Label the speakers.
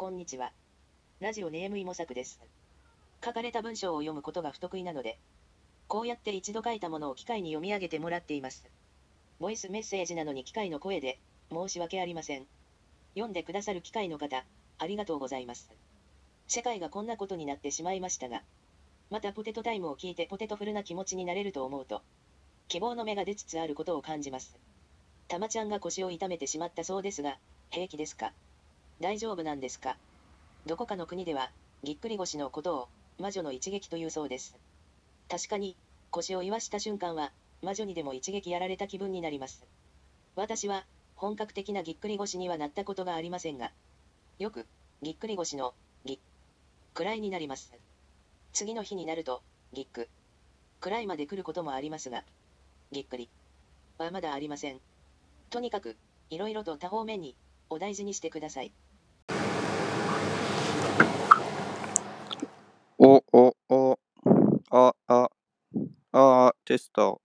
Speaker 1: こんにちは。ラジオネームいもさくです。書かれた文章を読むことが不得意なので、こうやって一度書いたものを機械に読み上げてもらっています。ボイスメッセージなのに機械の声で、申し訳ありません。読んでくださる機械の方、ありがとうございます。世界がこんなことになってしまいましたが、またポテトタイムを聞いてポテトフルな気持ちになれると思うと、希望の芽が出つつあることを感じます。たまちゃんが腰を痛めてしまったそうですが、平気ですか？大丈夫なんですか？どこかの国では、ぎっくり腰のことを、魔女の一撃というそうです。確かに、腰を言わした瞬間は、魔女にでも一撃やられた気分になります。私は、本格的なぎっくり腰にはなったことがありませんが、よく、ぎっくり腰の、ぎ、くらいになります。次の日になると、ぎっく、くらいまで来ることもありますが、ぎっくり、はまだありません。とにかく、いろいろと多方面に、お大事にしてください。
Speaker 2: お、お、お、テスト。